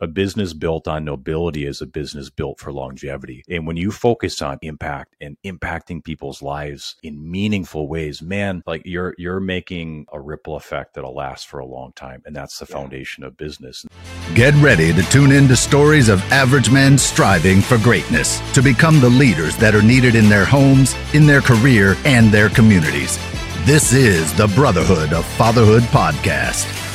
a business built on nobility is a business built for longevity. And when you focus on impact and impacting people's lives in meaningful ways, man, like you're you're making a ripple effect that'll last for a long time. And that's the yeah. foundation of business. Get ready to tune in to stories of average men striving for greatness to become the leaders that are needed in their homes, in their career, and their communities. This is the Brotherhood of Fatherhood podcast.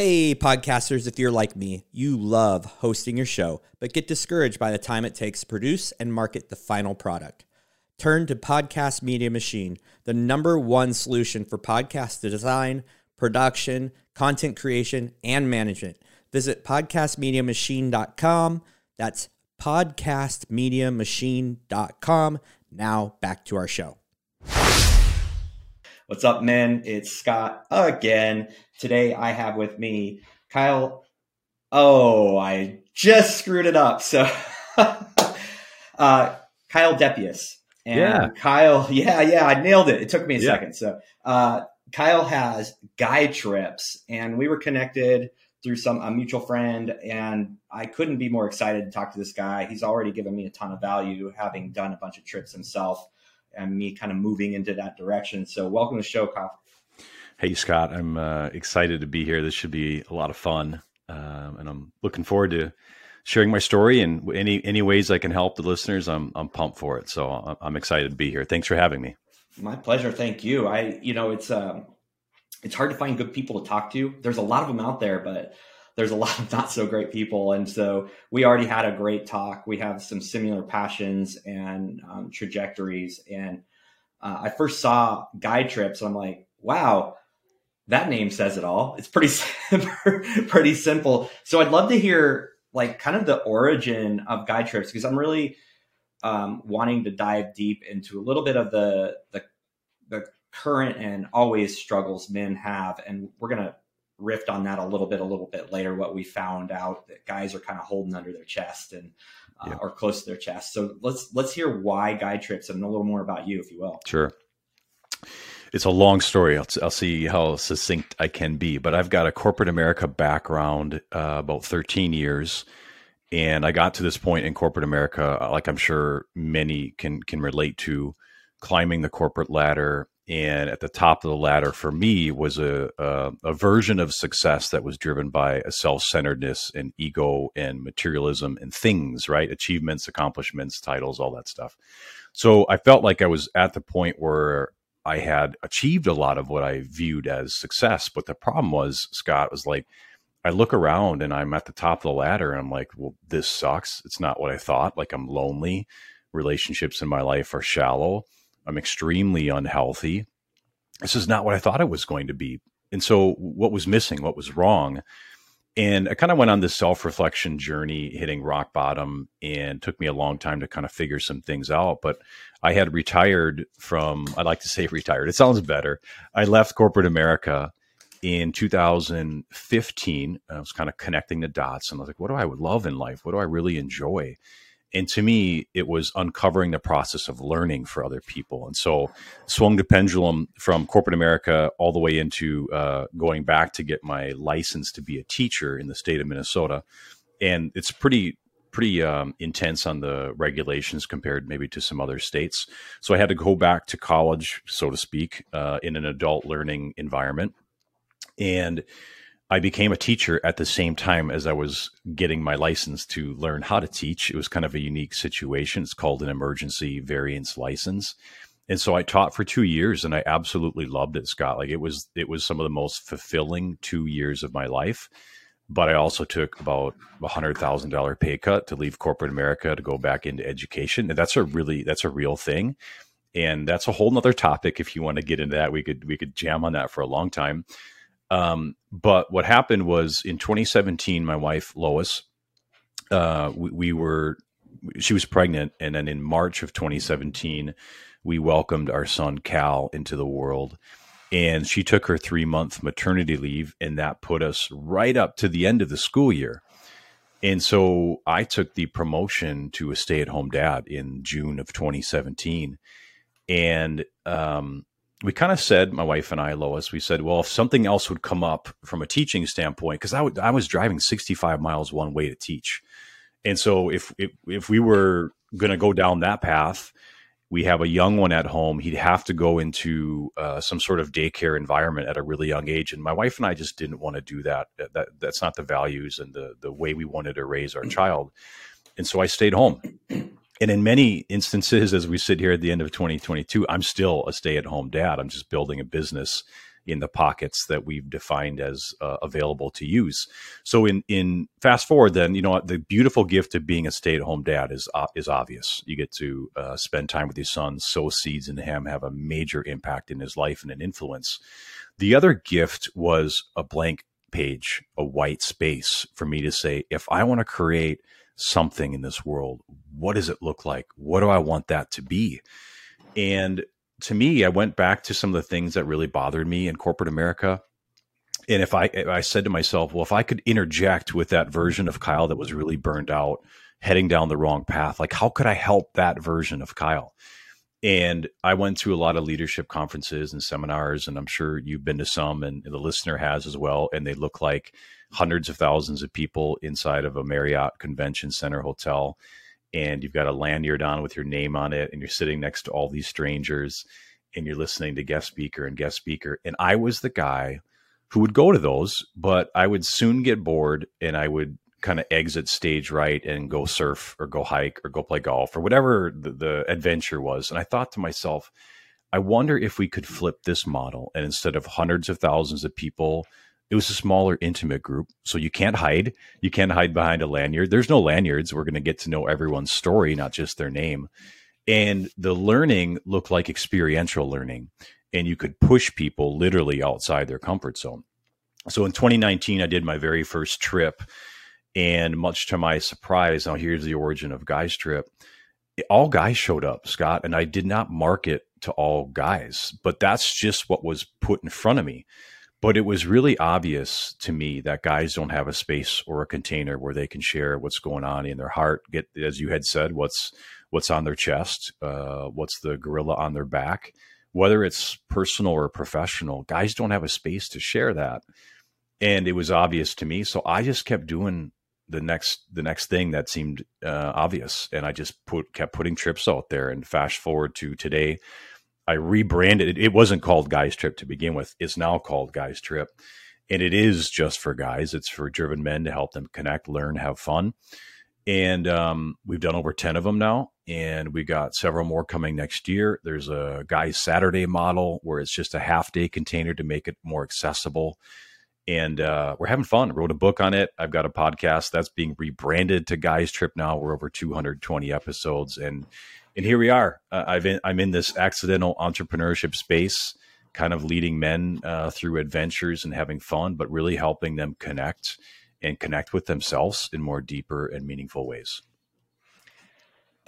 Hey, podcasters, if you're like me, you love hosting your show, but get discouraged by the time it takes to produce and market the final product. Turn to Podcast Media Machine, the number one solution for podcast design, production, content creation, and management. Visit podcastmediamachine.com. That's podcastmediamachine.com. Now back to our show. What's up, men? It's Scott again. Today I have with me Kyle. Oh, I just screwed it up. So, uh, Kyle Depius. And yeah. Kyle, yeah, yeah, I nailed it. It took me a yeah. second. So, uh, Kyle has Guys Trips, and we were connected through some a mutual friend, and I couldn't be more excited to talk to this guy. He's already given me a ton of value, having done a bunch of trips himself and me kind of moving into that direction. So, welcome to the show, Kyle. Hey, Scott. I'm uh, excited to be here. This should be a lot of fun, uh, and I'm looking forward to sharing my story and any any ways I can help the listeners. I'm I'm pumped for it. So I'm excited to be here. Thanks for having me. My pleasure. Thank you. I you know it's um it's hard to find good people to talk to. There's a lot of them out there, but there's a lot of not so great people. And so we already had a great talk. We have some similar passions and um, trajectories. And uh, I first saw Guys Trips. And I'm like, wow, that name says it all. It's pretty, pretty simple. So I'd love to hear like kind of the origin of Guys Trips because I'm really um, wanting to dive deep into a little bit of the, the, the current and always struggles men have. And we're going to riffed on that a little bit a little bit later what we found out that guys are kind of holding under their chest and uh, yeah. or close to their chest so let's let's hear why Guys Trips and a little more about you if you will sure it's a long story. I'll, I'll see how succinct i can be but i've got a corporate america background uh, about 13 years. And i got to this point in corporate america uh, like i'm sure many can can relate to climbing the corporate ladder. And at the top of the ladder for me was a, a, a version of success that was driven by a self-centeredness and ego and materialism and things right? Achievements accomplishments titles all that stuff. So i felt like i was at the point where i had achieved a lot of what i viewed as success but the problem was scott was like i look around and i'm at the top of the ladder and i'm like well this sucks it's not what i thought like i'm lonely relationships in my life are shallow I'm extremely unhealthy. This is not what I thought it was going to be. And so, what was missing? What was wrong? And I kind of went on this self reflection journey, hitting rock bottom, and took me a long time to kind of figure some things out. But I had retired from, I like to say retired, it sounds better. I left corporate America in 2015. I was kind of connecting the dots and I was like, what do I love in life? What do I really enjoy? And to me it was uncovering the process of learning for other people. And so swung the pendulum from corporate america all the way into uh, going back to get my license to be a teacher in the state of minnesota. And it's pretty pretty um, intense on the regulations compared maybe to some other states. So i had to go back to college so to speak uh, in an adult learning environment. And I became a teacher at the same time as I was getting my license to learn how to teach. It was kind of a unique situation. It's called an emergency variance license. And so I taught for two years and I absolutely loved it, Scott. Like it was it was some of the most fulfilling two years of my life. But I also took about a hundred thousand dollar pay cut to leave corporate America to go back into education. And that's a really that's a real thing. And that's a whole nother topic. If you want to get into that, we could we could jam on that for a long time um, but what happened was in 2017, my wife Lois, uh, we, we, were, she was pregnant, and then in March of 2017, we welcomed our son Cal into the world. And she took her three month maternity leave, and that put us right up to the end of the school year. And so I took the promotion to a stay at home dad in June of 2017. And um, we kind of said, my wife and I, Lois, we said, well, if something else would come up from a teaching standpoint, because I, w- I was driving 65 miles one way to teach. And so if, if, if we were going to go down that path, we have a young one at home. He'd have to go into uh, some sort of daycare environment at a really young age, and my wife and I just didn't want to do that. That that's not the values and the the way we wanted to raise our child. And so I stayed home. And in many instances, as we sit here at the end of 2022, I'm still a stay at home dad. I'm just building a business in the pockets that we've defined as uh, available to use. So in in fast forward, then you know the beautiful gift of being a stay at home dad is uh, is obvious. You get to uh, spend time with your son, sow seeds into him, have a major impact in his life and an influence. The other gift was a blank page, a white space for me to say, if I want to create something in this world. What does it look like? What do I want that to be? And to me, I went back to some of the things that really bothered me in corporate America. And if I, if I said to myself, well, if I could interject with that version of Kyle that was really burned out, heading down the wrong path, like how could I help that version of Kyle? And I went to a lot of leadership conferences and seminars, and I'm sure you've been to some, and the listener has as well. And they look like hundreds of thousands of people inside of a Marriott Convention Center hotel. And you've got a lanyard on with your name on it, and you're sitting next to all these strangers, and you're listening to guest speaker and guest speaker. And I was the guy who would go to those, but I would soon get bored and I would kind of exit stage right and go surf or go hike or go play golf or whatever the, the, adventure was. And I thought to myself, I wonder if we could flip this model and instead of hundreds of thousands of people, it was a smaller, intimate group. So you can't hide. You can't hide behind a lanyard. There's no lanyards. We're going to get to know everyone's story, not just their name. And the learning looked like experiential learning. And you could push people literally outside their comfort zone. So in 2019, I did my very first trip and much to my surprise, now here's the origin of Guys Trip. All guys showed up, Scott, and I did not market to all guys, but that's just what was put in front of me. But it was really obvious to me that guys don't have a space or a container where they can share what's going on in their heart. Get, as you had said, what's what's on their chest, uh, what's the gorilla on their back, whether it's personal or professional. Guys don't have a space to share that, and it was obvious to me. So I just kept doing the next the next thing that seemed uh, obvious, and I just put kept putting trips out there. And fast forward to today, I rebranded it. It wasn't called Guys Trip to begin with. It's now called Guys Trip, and it is just for guys. It's for driven men to help them connect, learn, have fun. And um, we've done over ten of them now, and we got several more coming next year. There's a Guys Saturday model where it's just a half day container to make it more accessible and uh, we're having fun. wrote a book on it. I've got a podcast that's being rebranded to Guys Trip now. We're over 220 episodes, and and here we are. Uh, I've in, I'm in this accidental entrepreneurship space, kind of leading men uh, through adventures and having fun, but really helping them connect and connect with themselves in more deeper and meaningful ways.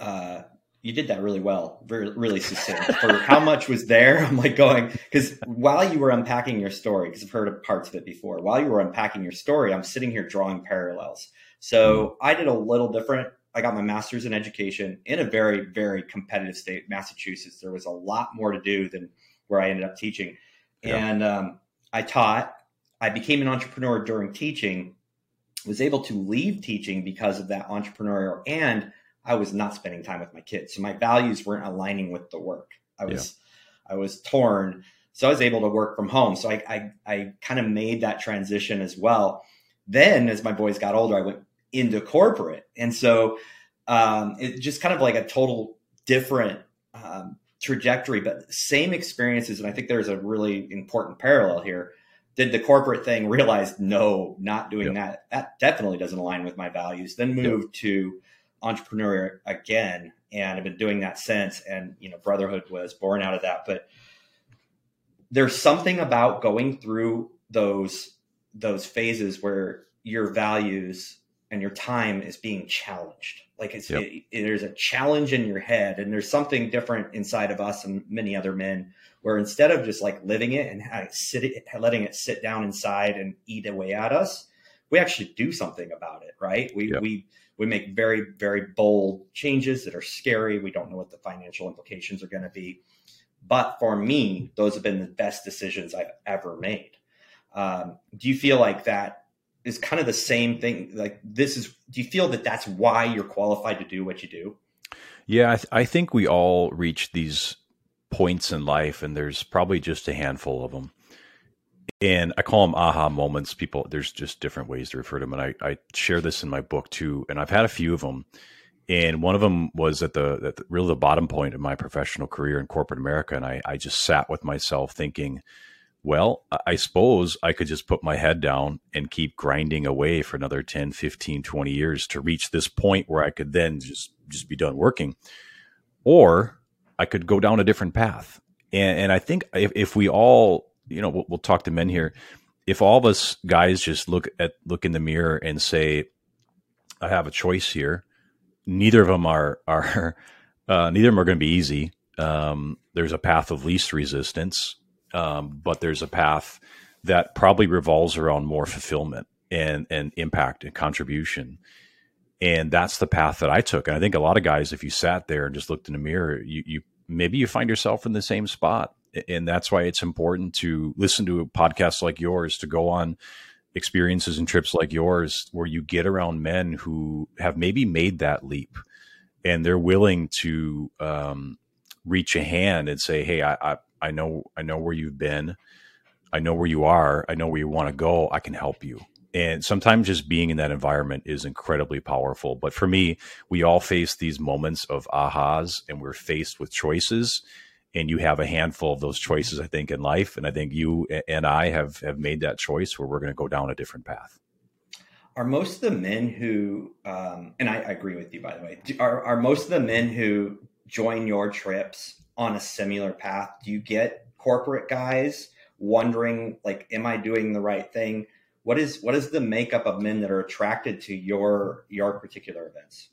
Uh, you did that really well, very, really succinct for how much was there. I'm like going because while you were unpacking your story, because I've heard parts of it before. While you were unpacking your story, I'm sitting here drawing parallels. So mm. I did a little different. I got my master's in education in a very, very competitive state, Massachusetts. There was a lot more to do than where I ended up teaching, yeah. and um, I taught. I became an entrepreneur during teaching. Was able to leave teaching because of that entrepreneurial and I was not spending time with my kids. So my values weren't aligning with the work. I was yeah. I was torn. So I was able to work from home. So I I, I kind of made that transition as well. Then as my boys got older, I went into corporate. And so um, it just kind of like a total different um, trajectory, but same experiences. And I think there's a really important parallel here. Did the corporate thing realize, no, not doing yep. that. That definitely doesn't align with my values. Then moved yep. to entrepreneur again and I've been doing that since and you know brotherhood was born out of that but there's something about going through those those phases where your values and your time is being challenged like it's yep. it, it, there's a challenge in your head and there's something different inside of us and many other men where instead of just like living it and sit it, letting it sit down inside and eat away at us we actually do something about it right we yep. we we make very, very bold changes that are scary. We don't know what the financial implications are going to be. But for me, those have been the best decisions I've ever made. Um, do you feel like that is kind of the same thing? Like this is, do you feel that that's why you're qualified to do what you do? Yeah, I, th- I think we all reach these points in life, and there's probably just a handful of them. And I call them aha moments. People, there's just different ways to refer to them. And I, I share this in my book too. And I've had a few of them. And one of them was at the, at the really the bottom point of my professional career in corporate America. And I, I just sat with myself thinking, well, I suppose I could just put my head down and keep grinding away for another 10, 15, 20 years to reach this point where I could then just just be done working. Or I could go down a different path. And, and I think if, if we all, you know, we'll, we'll talk to men here. If all of us guys just look at look in the mirror and say, I have a choice here. Neither of them are are uh, neither of them are going to be easy. Um, there's a path of least resistance um, but there's a path that probably revolves around more fulfillment and and impact and contribution. And that's the path that i took. And i think a lot of guys if you sat there and just looked in the mirror you, you maybe you find yourself in the same spot. And that's why it's important to listen to podcasts like yours to go on experiences and trips like yours where you get around men who have maybe made that leap. And they're willing to um, reach a hand and say hey I, I I know I know where you've been. I know where you are. I know where you want to go. I can help you. And sometimes just being in that environment is incredibly powerful. But for me, we all face these moments of ahas and we're faced with choices. And you have a handful of those choices, I think, in life. And I think you and I have have made that choice where we're going to go down a different path. Are most of the men who, um, and I, I agree with you, by the way, are, are most of the men who join your trips on a similar path? Do you get corporate guys wondering like am I doing the right thing? What is what is the makeup of men that are attracted to your your particular events?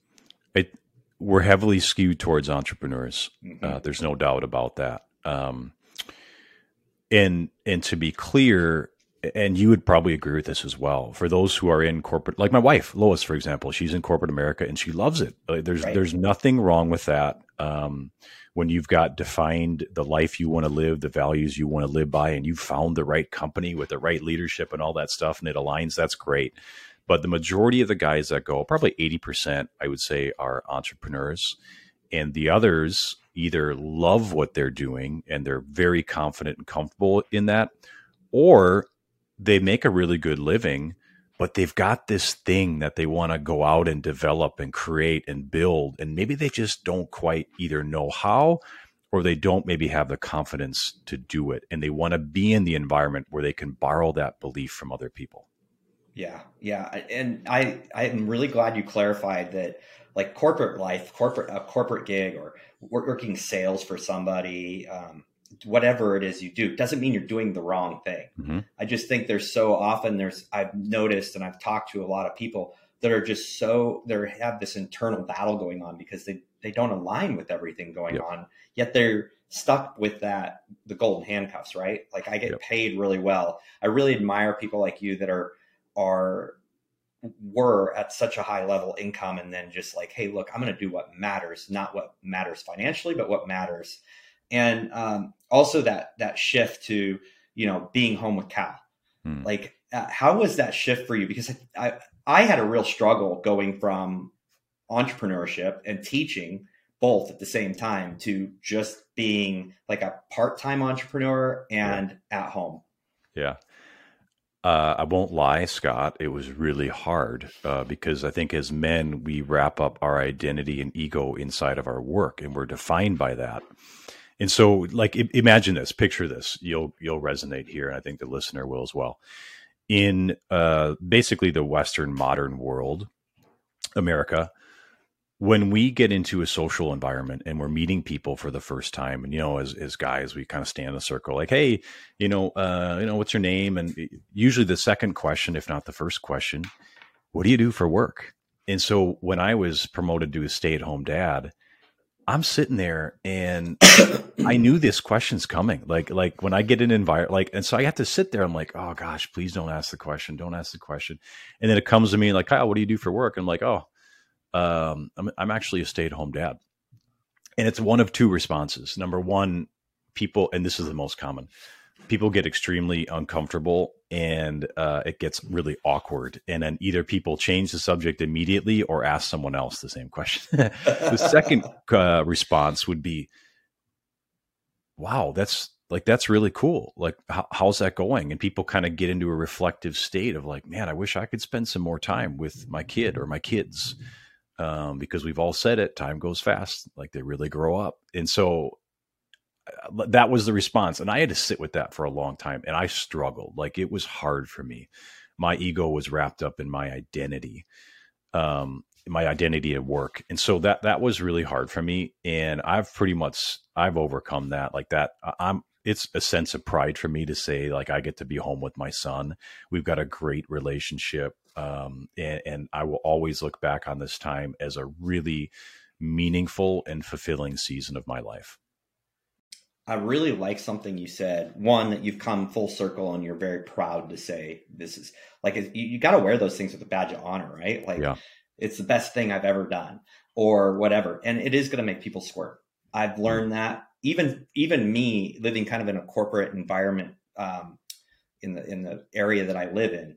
It, we're heavily skewed towards entrepreneurs. Mm-hmm. Uh, there's no doubt about that. Um, and and to be clear, and you would probably agree with this as well. For those who are in corporate, like my wife Lois, for example, she's in corporate America and she loves it. There's right. there's nothing wrong with that. Um, when you've got defined the life you want to live, the values you want to live by, and you've found the right company with the right leadership and all that stuff, and it aligns, that's great. But the majority of the guys that go, probably 80%, I would say, are entrepreneurs. And the others either love what they're doing and they're very confident and comfortable in that, or they make a really good living but they've got this thing that they want to go out and develop and create and build and maybe they just don't quite either know how or they don't maybe have the confidence to do it and they want to be in the environment where they can borrow that belief from other people. Yeah yeah and i i'm really glad you clarified that like corporate life corporate a corporate gig or working sales for somebody um, whatever it is you do doesn't mean you're doing the wrong thing. Mm-hmm. I just think there's so often there's I've noticed and I've talked to a lot of people that are just so they have this internal battle going on because they they don't align with everything going yep. on yet they're stuck with that the golden handcuffs right like i get yep. paid really well i really admire people like you that are are were at such a high level income and then just like hey look i'm going to do what matters not what matters financially but what matters and um, also that that shift to you know being home with Cal. Hmm. Like, uh, how was that shift for you? Because I I had a real struggle going from entrepreneurship and teaching both at the same time to just being like a part-time entrepreneur and yeah. at home. Yeah. Uh, I won't lie, Scott. It was really hard uh, because I think as men, we wrap up our identity and ego inside of our work, and we're defined by that. And so, like, imagine this, picture this. You'll you'll resonate here, and I think the listener will as well. In uh, basically the Western modern world, America, when we get into a social environment and we're meeting people for the first time, and you know, as as guys, we kind of stand in a circle, like, hey, you know, uh, you know, what's your name? And usually the second question, if not the first question, what do you do for work? And so when I was promoted to a stay at home dad I'm sitting there and I knew this question's coming. Like, like when I get an environment, like, and so I have to sit there. I'm like, oh gosh, please don't ask the question. Don't ask the question. And then it comes to me like, Kyle, what do you do for work? And I'm like, oh, um, I'm, I'm actually a stay at home dad. And it's one of two responses. Number one, people, and this is the most common, people get extremely uncomfortable and uh, it gets really awkward. And then either people change the subject immediately or ask someone else the same question. the second uh, response would be, wow, that's like, that's really cool. Like, how, how's that going? And people kind of get into a reflective state of like, man, I wish I could spend some more time with my kid or my kids. Um, because we've all said it, time goes fast. Like they really grow up. And so that was the response and i had to sit with that for a long time and i struggled. Like it was hard for me. My ego was wrapped up in my identity um my identity at work and so that that was really hard for me and i've pretty much i've overcome that like that i'm it's a sense of pride for me to say like i get to be home with my son. We've got a great relationship um and, and i will always look back on this time as a really meaningful and fulfilling season of my life I really like something you said. One, that you've come full circle and you're very proud to say this is like you, you got to wear those things with a badge of honor, right? Like yeah. it's the best thing I've ever done or whatever. And it is going to make people squirt. I've mm-hmm. learned that even even me living kind of in a corporate environment um, in the in the area that I live in,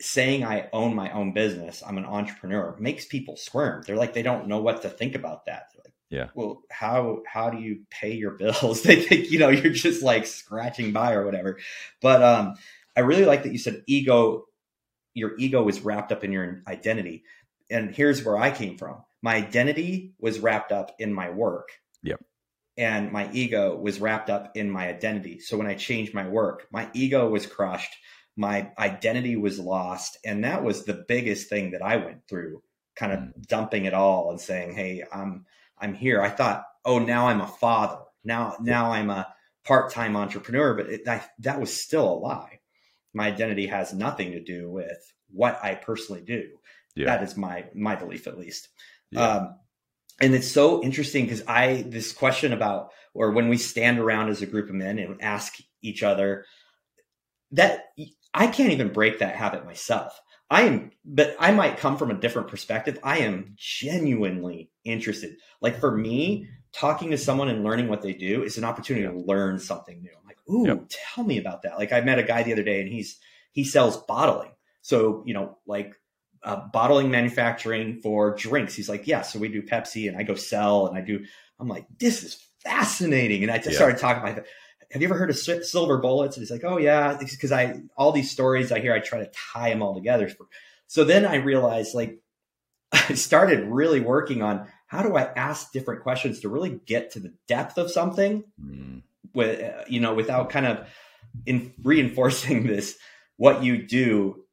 saying I own my own business, I'm an entrepreneur, makes people squirm. They're like they don't know what to think about that. They're like, yeah. Well, how how do you pay your bills? they think you know you're just like scratching by or whatever. But um, I really like that you said ego. Your ego is wrapped up in your identity, and here's where I came from. My identity was wrapped up in my work. Yep. And my ego was wrapped up in my identity. So when I changed my work, my ego was crushed. My identity was lost. And that was the biggest thing that I went through, kind of mm. dumping it all and saying, Hey, I'm I'm here. I thought, oh, now I'm a father. Now, now I'm a part-time entrepreneur, but it, I, that was still a lie. My identity has nothing to do with what I personally do. Yeah. That is my my belief, at least. Yeah. Um, and it's so interesting because I this question about or when we stand around as a group of men and ask each other that I can't even break that habit myself. I am, but I might come from a different perspective. I am genuinely interested. Like for me, talking to someone and learning what they do is an opportunity to learn something new. I'm like, ooh, yep. tell me about that. Like I met a guy the other day and he's he sells bottling. So, you know, like uh, bottling manufacturing for drinks. He's like, yeah, so we do Pepsi and I go sell and I do, I'm like, this is fascinating. And I just yeah. started talking about have you ever heard of silver bullets? And he's like, oh yeah, because I all these stories I hear, I try to tie them all together. So then I realized, like, I started really working on how do I ask different questions to really get to the depth of something, mm. with uh, you know, without kind of in reinforcing this. What you do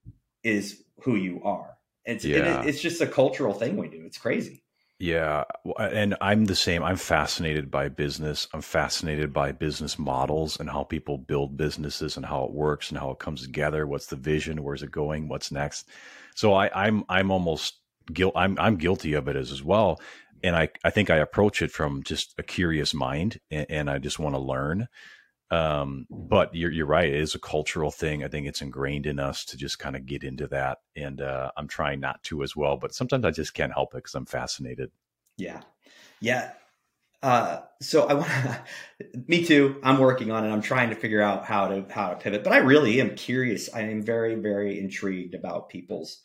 is who you are. It's yeah. it, it's just a cultural thing we do. It's crazy. Yeah, and I'm the same. I'm fascinated by business. I'm fascinated by business models and how people build businesses and how it works and how it comes together. What's the vision? Where's it going? What's next? So I, I'm I'm almost guilt. I'm I'm guilty of it as, as well. And I I think I approach it from just a curious mind, and, and I just want to learn. Um, but you're you're right. It is a cultural thing. I think it's ingrained in us to just kind of get into that, and uh, I'm trying not to as well. But sometimes I just can't help it because I'm fascinated. Yeah, yeah. Uh, so I want to. me too. I'm working on it. I'm trying to figure out how to how to pivot. But I really am curious. I am very very intrigued about people's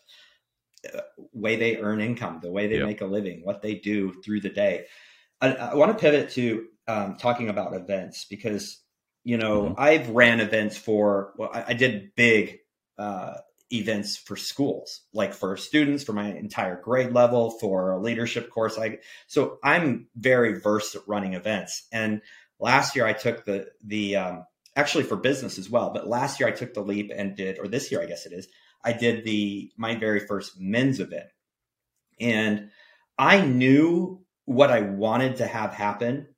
uh, way they earn income, the way they yep. make a living, what they do through the day. I, I want to pivot to um, talking about events because you know, mm-hmm. I've ran events for, well, I, I did big uh, events for schools, like for students, for my entire grade level, for a leadership course. I so I'm very versed at running events. And last year I took the the um, actually for business as well. But last year I took the leap and did, or this year I guess it is, I did the my very first men's event, and I knew what I wanted to have happen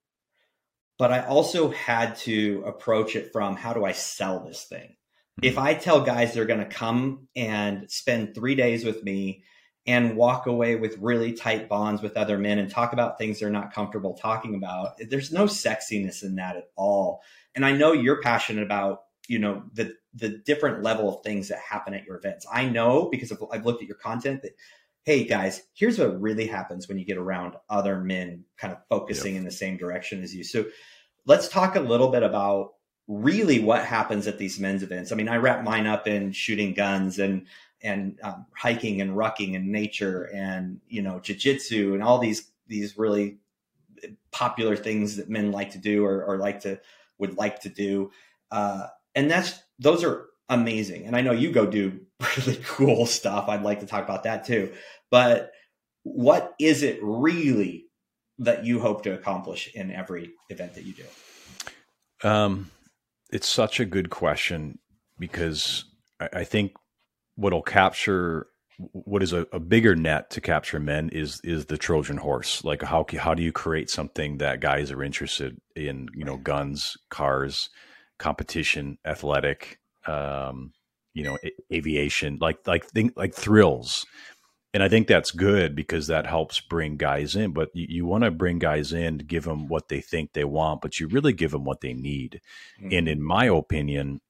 but I also had to approach it from how do I sell this thing? If mm-hmm. I tell guys they're going to come and spend three days with me and walk away with really tight bonds with other men and talk about things they're not comfortable talking about, there's no sexiness in that at all. And I know you're passionate about, you know, the the different level of things that happen at your events. I know because I've looked at your content that hey guys, here's what really happens when you get around other men kind of focusing yep. in the same direction as you. So let's talk a little bit about really what happens at these men's events. I mean, I wrap mine up in shooting guns and and um, hiking and rucking and nature and you know jujitsu and all these these really popular things that men like to do or, or like to would like to do. Uh, and that's those are amazing. And I know you go do really cool stuff. I'd like to talk about that too. But what is it really that you hope to accomplish in every event that you do? Um, it's such a good question because I, I think what'll capture what is a, a, bigger net to capture men is is the Trojan horse. Like how how do you create something that guys are interested in? You know, guns, cars, competition, athletic, um, you know, aviation, like like think like thrills. And I think that's good because that helps bring guys in. But you, you want to bring guys in to give them what they think they want, but you really give them what they need. Mm-hmm. And in my opinion,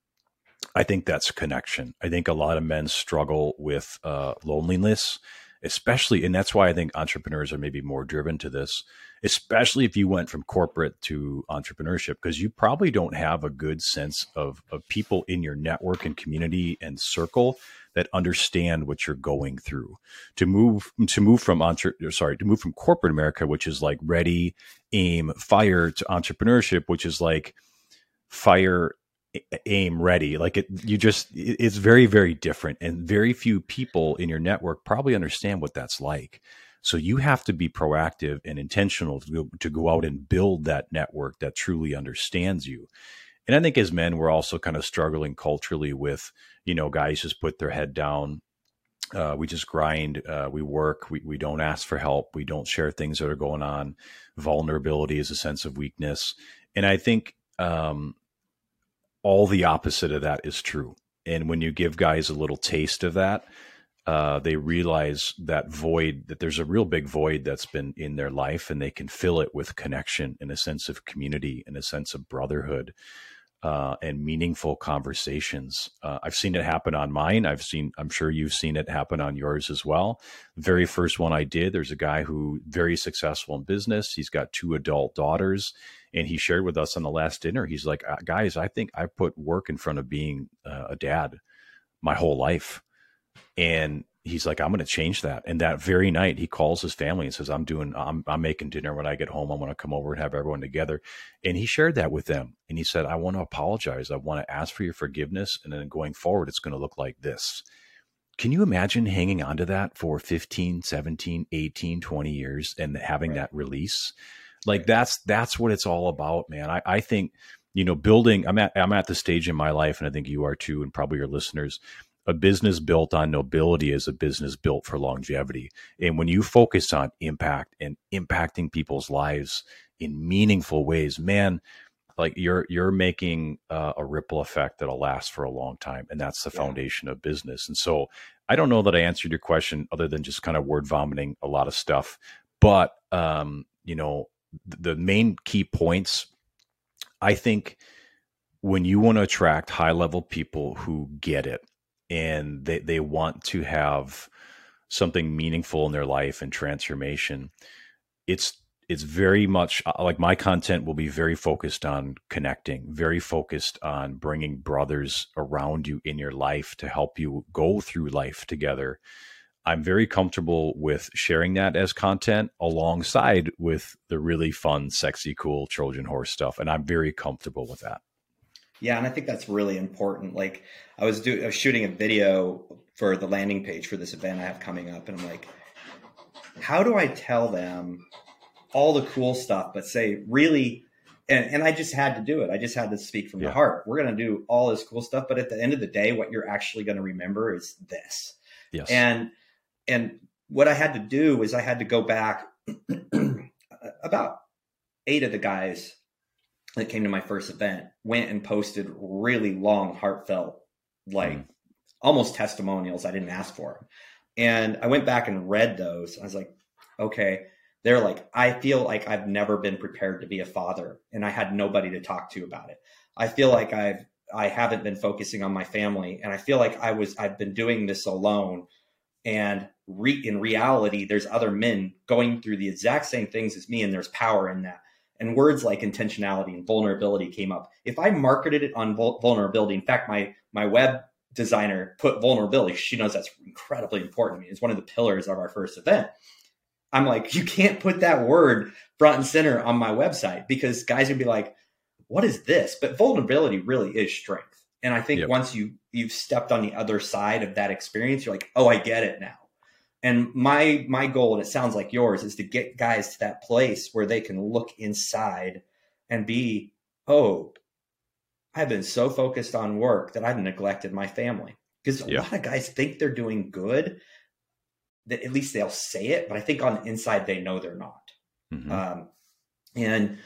I think that's connection. I think a lot of men struggle with uh, loneliness, especially, and that's why I think entrepreneurs are maybe more driven to this, especially if you went from corporate to entrepreneurship, because you probably don't have a good sense of, of people in your network and community and circle that understand what you're going through. To move to move from entre, sorry to move from corporate America, which is like ready, aim, fire, to entrepreneurship, which is like fire aim ready. Like it you just it's very very different. And very few people in your network probably understand what that's like so you have to be proactive and intentional to go, to go out and build that network that truly understands you. And i think as men we're also kind of struggling culturally with you know guys just put their head down. Uh, we just grind uh, we work we, we don't ask for help we don't share things that are going on. Vulnerability is a sense of weakness. And i think um, all the opposite of that is true. And when you give guys a little taste of that, uh, they realize that void, that there's a real big void that's been in their life, and they can fill it with connection and a sense of community and a sense of brotherhood uh, and meaningful conversations. Uh, I've seen it happen on mine. I've seen, I'm sure you've seen it happen on yours as well. The very first one I did, there's a guy who very successful in business. He's got two adult daughters, and he shared with us on the last dinner. He's like, uh, guys, I think I put work in front of being uh, a dad my whole life, and he's like, I'm going to change that. And that very night, he calls his family and says, I'm doing, I'm, I'm making dinner when I get home. I'm going to come over and have everyone together. And he shared that with them. And he said, I want to apologize. I want to ask for your forgiveness. And then going forward, it's going to look like this. Can you imagine hanging on to that for 15, 17, 18, 20 years and having right. that release? Like that's, that's what it's all about, man. I, I think, you know, building, I'm at, I'm at the stage in my life, and I think you are too, and probably your listeners, a business built on nobility is a business built for longevity. And when you focus on impact and impacting people's lives in meaningful ways, man, like you're you're making uh, a ripple effect that'll last for a long time, and that's the yeah. foundation of business. And so, I don't know that I answered your question other than just kind of word vomiting a lot of stuff, but um, you know, the main key points, I think. When you want to attract high level people who get it, and they, they want to have something meaningful in their life and transformation it's it's very much uh, like my content will be very focused on connecting very focused on bringing brothers around you in your life to help you go through life together. I'm very comfortable with sharing that as content alongside with the really fun sexy cool trojan horse stuff and i'm very comfortable with that yeah, and I think that's really important. Like I was doing, I was shooting a video for the landing page for this event I have coming up, and I'm like, how do I tell them all the cool stuff, but say really? And, and I just had to do it. I just had to speak from yeah. the heart. We're going to do all this cool stuff, but at the end of the day, what you're actually going to remember is this. Yes. And and what I had to do is I had to go back about eight of the guys that came to my first event went and posted really long, heartfelt, like mm. almost testimonials I didn't ask for. And I went back and read those. I was like, okay. They're like, I feel like I've never been prepared to be a father and I had nobody to talk to about it. I feel like I've I haven't been focusing on my family and I feel like I was I've been doing this alone and re, in reality there's other men going through the exact same things as me and there's power in that and words like intentionality and vulnerability came up. If I marketed it on vulnerability, in fact, my my web designer put vulnerability. She knows that's incredibly important to me. It's one of the pillars of our first event. I'm like, you can't put that word front and center on my website because guys would be like, what is this? But vulnerability really is strength. And I think yep. once you you've stepped on the other side of that experience, you're like, oh, I get it now. And my my goal, and it sounds like yours, is to get guys to that place where they can look inside and be, oh, I've been so focused on work that I've neglected my family. Because a lot of guys think they're doing good, that at least they'll say it, but I think on the inside they know they're not. Mm-hmm. Um, and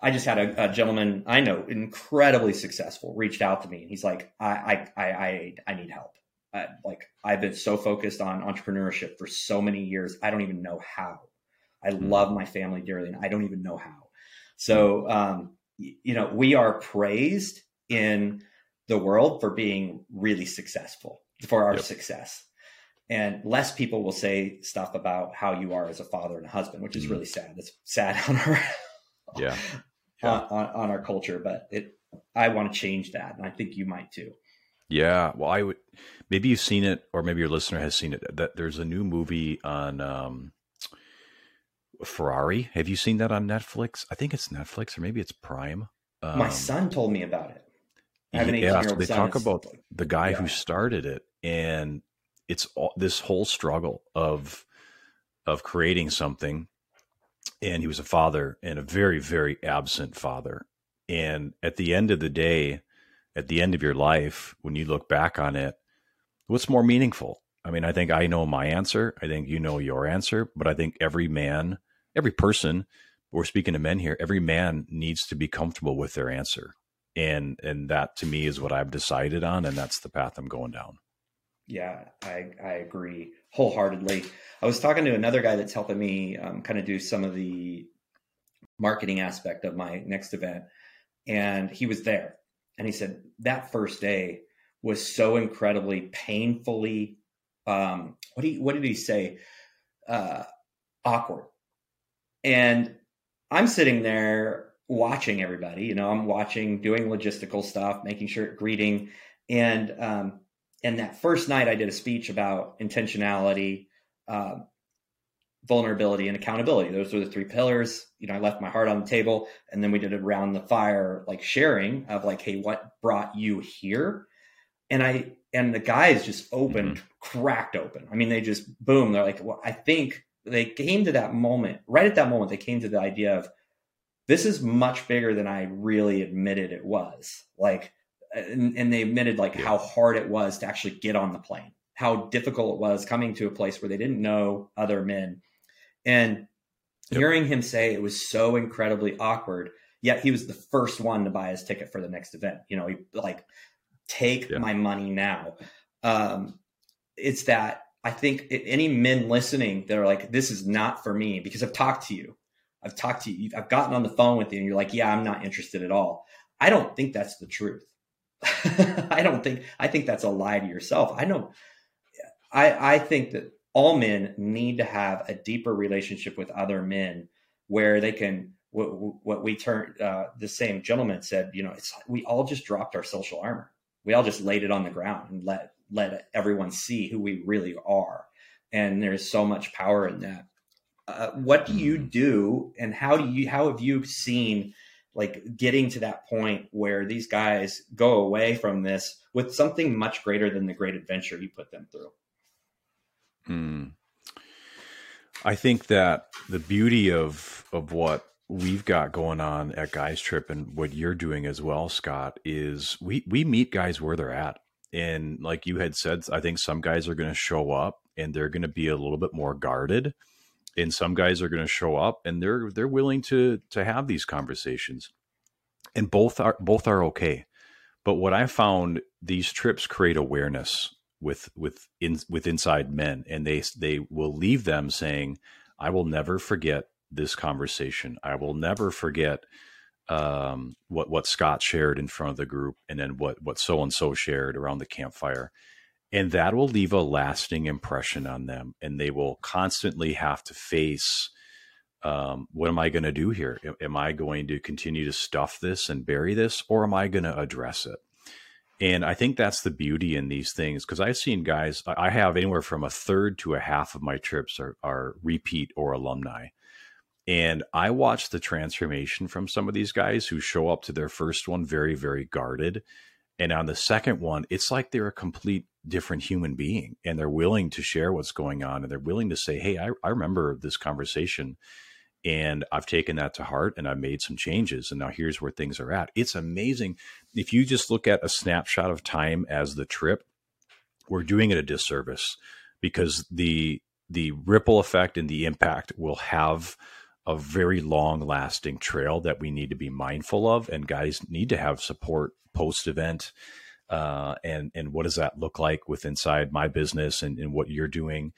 I just had a, a, gentleman I know, incredibly successful, reached out to me, and he's like, "I, I, I, I need help. Uh, like, I've been so focused on entrepreneurship for so many years, I don't even know how. I mm-hmm. love my family dearly, and I don't even know how. So, um, you know, we are praised in the world for being really successful for our yep. success and less people will say stuff about how you are as a father and a husband which is mm really sad it's sad on our yeah, yeah. On, on, our culture but it i want to change that and i think you might too yeah well i would maybe you've seen it or maybe your listener has seen it that there's a new movie on um ferrari have you seen that on netflix i think it's netflix or maybe it's prime um, my son told me about it yeah, so they talk about the guy yeah. who started it, and it's all, this whole struggle of of creating something. And he was a father, and a very, very absent father. And at the end of the day, at the end of your life, when you look back on it, what's more meaningful? I mean, I think I know my answer. I think you know your answer, but I think every man, every person, we're speaking to men here, every man needs to be comfortable with their answer and and that to me is what I've decided on, and that's the path I'm going down. Yeah, I I agree wholeheartedly. I was talking to another guy that's helping me um, kind of do some of the marketing aspect of my next event, and he was there, and he said that first day was so incredibly painfully. Um, what he what did he say? Uh, awkward, and I'm sitting there watching everybody. You know, I'm watching, doing logistical stuff, making sure greeting, and um, and that first night I did a speech about intentionality, uh, vulnerability, and accountability. Those were the three pillars. You know, I left my heart on the table, and then we did around the fire, like sharing of like, hey, what brought you here? And I and the guys just opened, mm-hmm. cracked open. I mean, they just boom. They're like, well, I think they came to that moment. Right at that moment, they came to the idea of this is much bigger than I really admitted it was. Like, and, and they admitted like yeah. how hard it was to actually get on the plane, how difficult it was coming to a place where they didn't know other men. And yep. hearing him say it was so incredibly awkward, yet he was the first one to buy his ticket for the next event. You know, he like, take yeah. my money now. Um, it's that I think any men listening, they're like, this is not for me because I've talked to you. I've talked to you, I've gotten on the phone with you, and you're like, yeah, I'm not interested at all. I don't think that's the truth. I don't think I think that's a lie to yourself. I know I I think that all men need to have a deeper relationship with other men where they can what, what we turn uh, the same gentleman said you know it's we all just dropped our social armor. We all just laid it on the ground and let let everyone see who we really are. And there's so much power in that. Uh, what do you mm. do and how do you how have you seen like getting to that point where these guys go away from this with something much greater than the great adventure you put them through hmm. i think that the beauty of of what we've got going on at guys trip and what you're doing as well scott is we we meet guys where they're at. And like you had said i think some guys are going to show up and they're going to be a little bit more guarded. And some guys are going to show up and they're they're willing to to have these conversations. And both are both are okay. But what i found these trips create awareness with with in with inside men and they they will leave them saying i will never forget this conversation i will never forget um, what what scott shared in front of the group and then what what so and so shared around the campfire and that will leave a lasting impression on them and they will constantly have to face um, what am I going to do here? Am I going to continue to stuff this and bury this, or am I going to address it? And I think that's the beauty in these things because I've seen guys, I have anywhere from a third to a half of my trips are, are repeat or alumni. And I watch the transformation from some of these guys who show up to their first one very, very guarded. And on the second one, it's like they're a complete different human being and they're willing to share what's going on and they're willing to say, Hey, I, I remember this conversation and I've taken that to heart and I've made some changes and now here's where things are at. It's amazing. If you just look at a snapshot of time as the trip, we're doing it a disservice because the the ripple effect and the impact will have a very long lasting trail that we need to be mindful of and guys need to have support post event uh, and and what does that look like with inside my business and, and what you're doing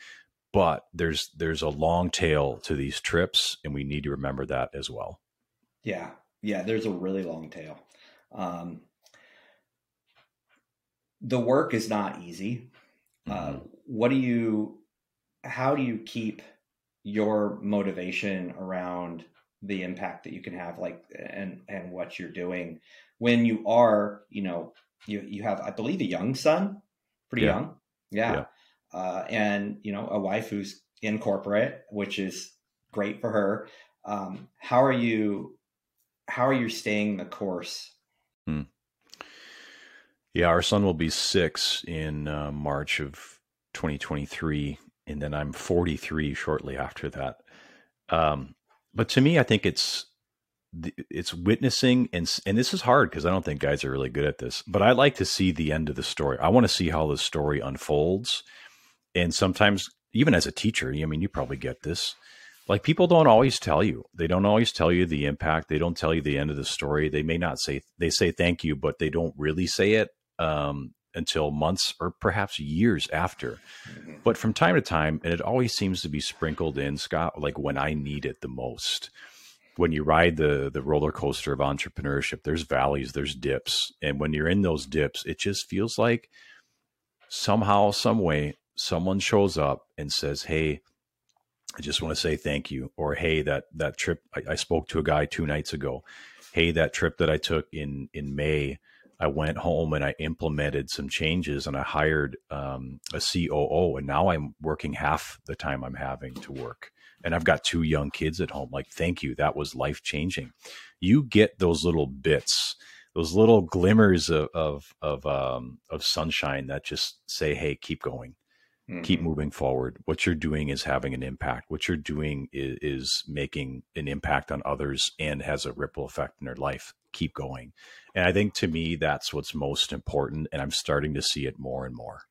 but there's there's a long tail to these trips and we need to remember that as well yeah yeah there's a really long tail um, the work is not easy uh, mm-hmm. uh, what do you how do you keep your motivation around the impact that you can have like and and what you're doing when you are you know you you have i believe a young son pretty yeah. young yeah. yeah uh, and you know a wife who's in corporate, which is great for her. Um, how are you? How are you staying the course? Hmm. Yeah, our son will be six in uh, March of 2023, and then I'm 43 shortly after that. Um, but to me, I think it's it's witnessing and and this is hard because I don't think guys are really good at this. But I like to see the end of the story. I want to see how the story unfolds and sometimes even as a teacher, I mean, you probably get this. Like people don't always tell you. They don't always tell you the impact. They don't tell you the end of the story. They may not say they say thank you, but they don't really say it um, until months or perhaps years after. Mm-hmm. But from time to time, and it always seems to be sprinkled in, Scott, like when I need it the most. When you ride the the roller coaster of entrepreneurship, there's valleys, there's dips, and when you're in those dips, it just feels like somehow, some way, someone shows up and says, "Hey, I just want to say thank you," or "Hey, that that trip I, I spoke to a guy two nights ago. Hey, that trip that I took in in May." I went home and I implemented some changes and I hired um, a COO and now I'm working half the time I'm having to work. And I've got two young kids at home. Like, thank you. That was life changing. You get those little bits, those little glimmers of, of, of, um, of sunshine that just say, Hey, keep going mm-hmm. keep moving forward. What you're doing is having an impact. What you're doing is, is making an impact on others and has a ripple effect in their life. Keep going. And I think to me, that's what's most important. And I'm starting to see it more and more.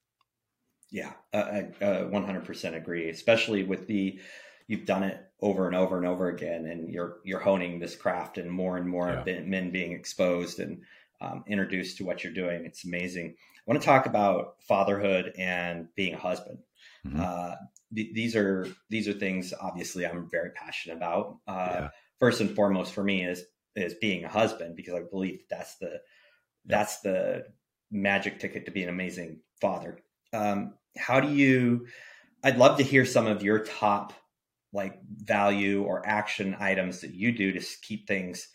Yeah, I, I uh, 100% agree, especially with the, you've done it over and over and over again and you're you're honing this craft and more and more yeah. men being exposed and um, introduced to what you're doing it's amazing I want to talk about fatherhood and being a husband. Mm-hmm. Uh, th- these are these are things obviously I'm very passionate about. Uh, yeah. First and foremost for me is is being a husband because I believe that's the yeah. that's the magic ticket to be an amazing father. Um, how do you? I'd love to hear some of your top like value or action items that you do to keep things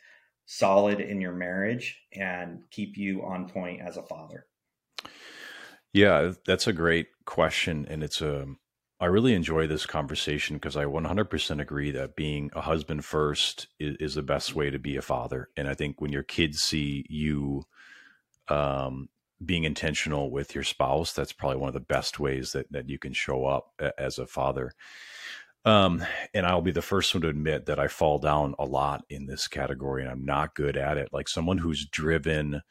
solid in your marriage and keep you on point as a father. Yeah, that's a great question. And it's a, I really enjoy this conversation because I 100% agree that being a husband first is, is, the best way to be a father. And I think when your kids see you um, being intentional with your spouse, that's probably one of the best ways that, that you can show up as a father. Um, and I'll be the first one to admit that I fall down a lot in this category and I'm not good at it. Like someone who's driven,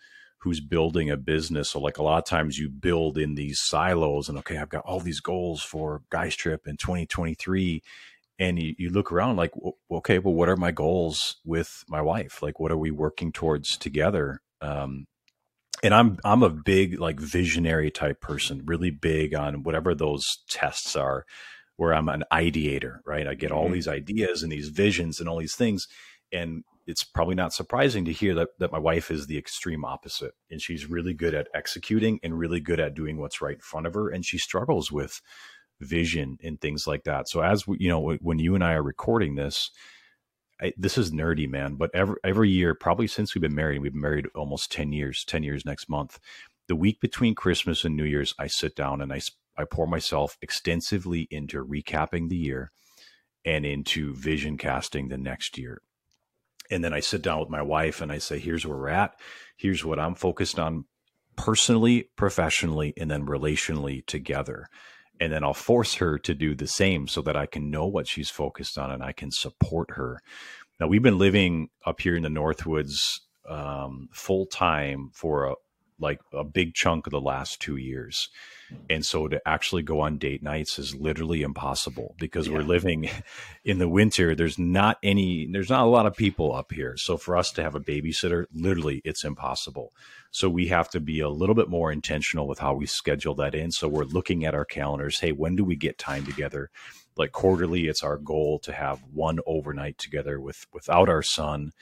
who's building a business. So like a lot of times you build in these silos and okay, I've got all these goals for Guys Trip in 2023. And you, you look around like, okay, well, what are my goals with my wife? Like, what are we working towards together? Um, and I'm I'm a big like visionary type person, really big on whatever those tests are, where I'm an ideator, right? I get all mm-hmm. these ideas and these visions and all these things, and it's probably not surprising to hear that, that my wife is the extreme opposite and she's really good at executing and really good at doing what's right in front of her and she struggles with vision and things like that. So as we, you know, when you and I are recording this, I, this is nerdy, man. But every every year, probably since we've been married, we've been married almost ten years. Ten years next month. The week between Christmas and New Year's, I sit down and I I pour myself extensively into recapping the year and into vision casting the next year. And then I sit down with my wife and I say, here's where we're at. Here's what I'm focused on personally, professionally, and then relationally together. And then I'll force her to do the same so that I can know what she's focused on and I can support her. Now, we've been living up here in the Northwoods um, full time for a, like a big chunk of the last two years. And so to actually go on date nights is literally impossible because yeah. we're living in the winter. There's not any, there's not a lot of people up here. So for us to have a babysitter, literally it's impossible. So we have to be a little bit more intentional with how we schedule that in. So we're looking at our calendars. Hey, when do we get time together? Like quarterly, it's our goal to have one overnight together with without our son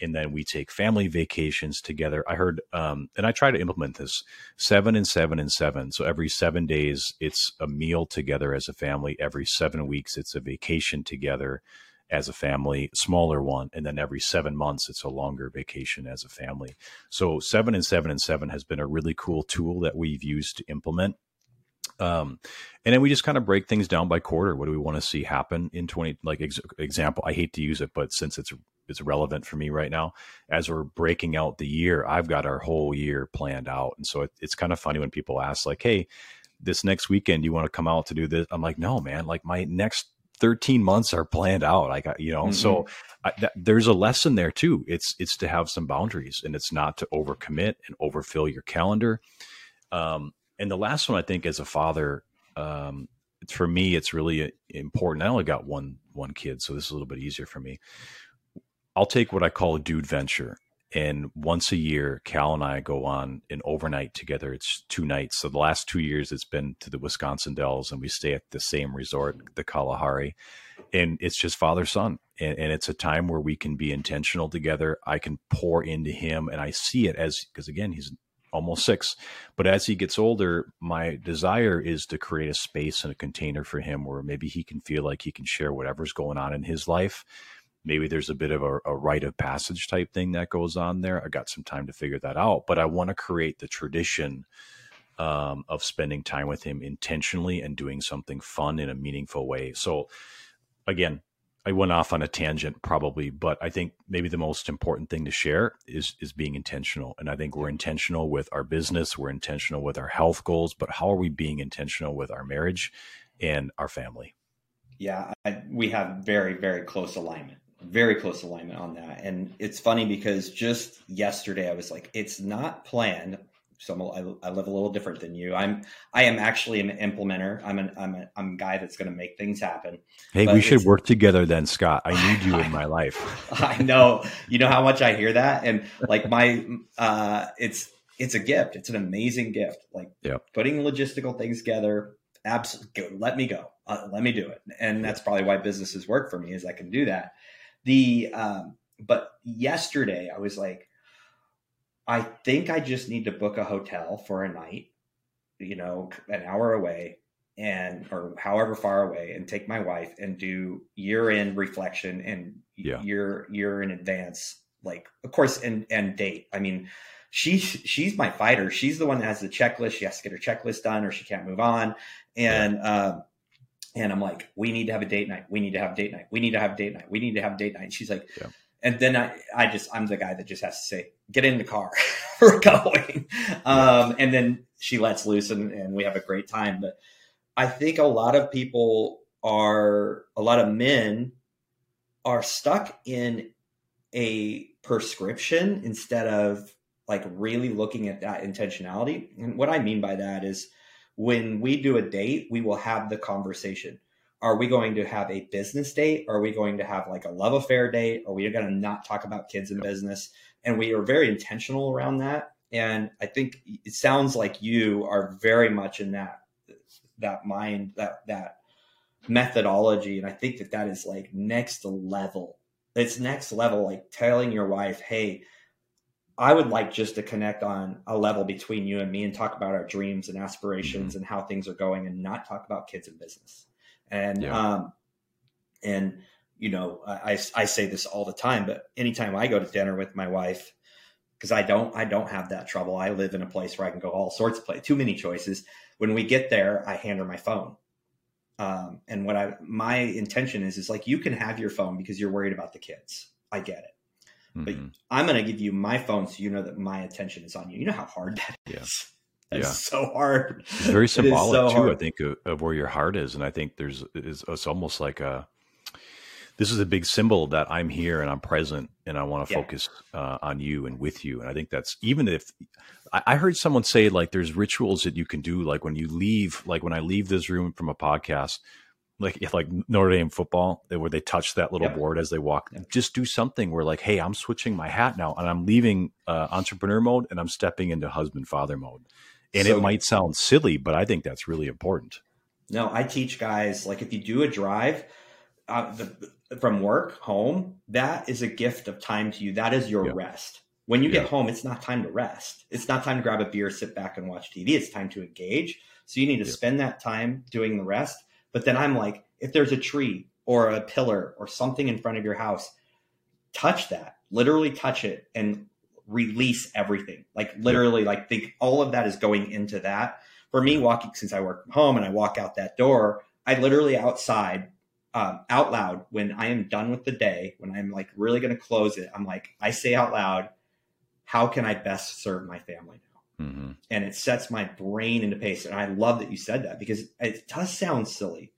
and then we take family vacations together. I heard, um, and I try to implement this seven and seven and seven. So every seven days, it's a meal together as a family. Every seven weeks, it's a vacation together as a family, smaller one. And then every seven months, it's a longer vacation as a family. So seven and seven and seven has been a really cool tool that we've used to implement. Um, and then we just kind of break things down by quarter. What do we want to see happen in 20, like ex- example, I hate to use it, but since it's is relevant for me right now. As we're breaking out the year, I've got our whole year planned out, and so it, it's kind of funny when people ask like, "Hey, this next weekend, you want to come out to do this?" I'm like, "No, man. Like my next 13 months are planned out. I got you know, mm-hmm. so I, that, there's a lesson there too. It's it's to have some boundaries, and it's not to overcommit and overfill your calendar. Um, and the last one, I think, as a father, um, for me, it's really important. I only got one one kid, so this is a little bit easier for me. I'll take what I call a dude venture. And once a year, Cal and I go on an overnight together. It's two nights. So the last two years, it's been to the Wisconsin Dells, and we stay at the same resort, the Kalahari. And it's just father son. And, and it's a time where we can be intentional together. I can pour into him, and I see it as because, again, he's almost six. But as he gets older, my desire is to create a space and a container for him where maybe he can feel like he can share whatever's going on in his life maybe there's a bit of a, a rite of passage type thing that goes on there. I got some time to figure that out, but I want to create the tradition um, of spending time with him intentionally and doing something fun in a meaningful way. So, again, I went off on a tangent probably, but I think maybe the most important thing to share is is being intentional. And I think we're intentional with our business, we're intentional with our health goals, but how are we being intentional with our marriage and our family? Yeah, I, we have very very close alignment very close alignment on that. And it's funny because just yesterday I was like, it's not planned. So I'm, I, live a little different than you. I'm I am actually an implementer. I'm an I'm a, I'm a guy that's going to make things happen. Hey, but we should work together then, Scott. I need you in my life. I know. You know how much I hear that, and like my uh, it's it's a gift. It's an amazing gift. Like yep. putting logistical things together. Absolutely, let me go. Uh, let me do it. And that's probably why businesses work for me is I can do that. The um, but yesterday I was like, I think I just need to book a hotel for a night, you know, an hour away and or however far away and take my wife and do year end reflection and yeah. year year in advance like of course and and date i mean she's she's my fighter she's the one that has the checklist she has to get her checklist done or she can't move on and yeah. uh, and I'm like, we need to have a date night. We need to have date night. We need to have date night. We need to have date night. And she's like, yeah. and then I, I just, I'm the guy that just has to say, get in the car. We're going. Um, and then she lets loose and, and we have a great time. But I think a lot of people are, a lot of men are stuck in a prescription instead of like really looking at that intentionality. And what I mean by that is, when we do a date, we will have the conversation. Are we going to have a business date? Are we going to have like a love affair date? Are we going to not talk about kids and business? And we are very intentional around that. And I think it sounds like you are very much in that that mind that that methodology. And I think that that is like next level. It's next level, like telling your wife, "Hey, I would like just to connect on a level between you and me and talk about our dreams and aspirations mm-hmm. and how things are going and not talk about kids and business. And, yeah. um, and, you know, I, I say this all the time, but anytime I go to dinner with my wife, because I don't, I don't have that trouble. I live in a place where I can go all sorts of places, too many choices. When we get there, I hand her my phone. Um, and what I, my intention is, is like, you can have your phone because you're worried about the kids. I get it but mm-hmm. I'm going to give you my phone so you know that my attention is on you. You know how hard that yeah. is. That's yeah. so hard. It's very symbolic so too. Hard. I think of, of, where your heart is, and I think there's is it's almost like a. This is a big symbol that I'm here and I'm present and I want to yeah. focus uh, on you and with you. And I think that's even if I, I heard someone say like there's rituals that you can do like when you leave, like when I leave this room from a podcast, like like Notre Dame football, where they touch that little board as they walk. Just do something where like, hey, I'm switching my hat now, and I'm leaving uh, entrepreneur mode, and I'm stepping into husband father mode. And so, it might sound silly, but I think that's really important. No, I teach guys like if you do a drive uh, the, from work home, that is a gift of time to you. That is your rest. When you get home, it's not time to rest. It's not time to grab a beer, sit back, and watch TV. It's time to engage. So you need to spend that time doing the rest but then I'm like, if there's a tree or a pillar or something in front of your house, touch that, literally touch it and release everything. Like literally, like think all of that is going into that. For me, walking since I work from home and I walk out that door, I literally outside um, out loud when I am done with the day, when I'm like really going to close it, I'm like, I say out loud, how can I best serve my family Mm-hmm. And it sets my brain into pace. And I love that you said that because it does sound silly,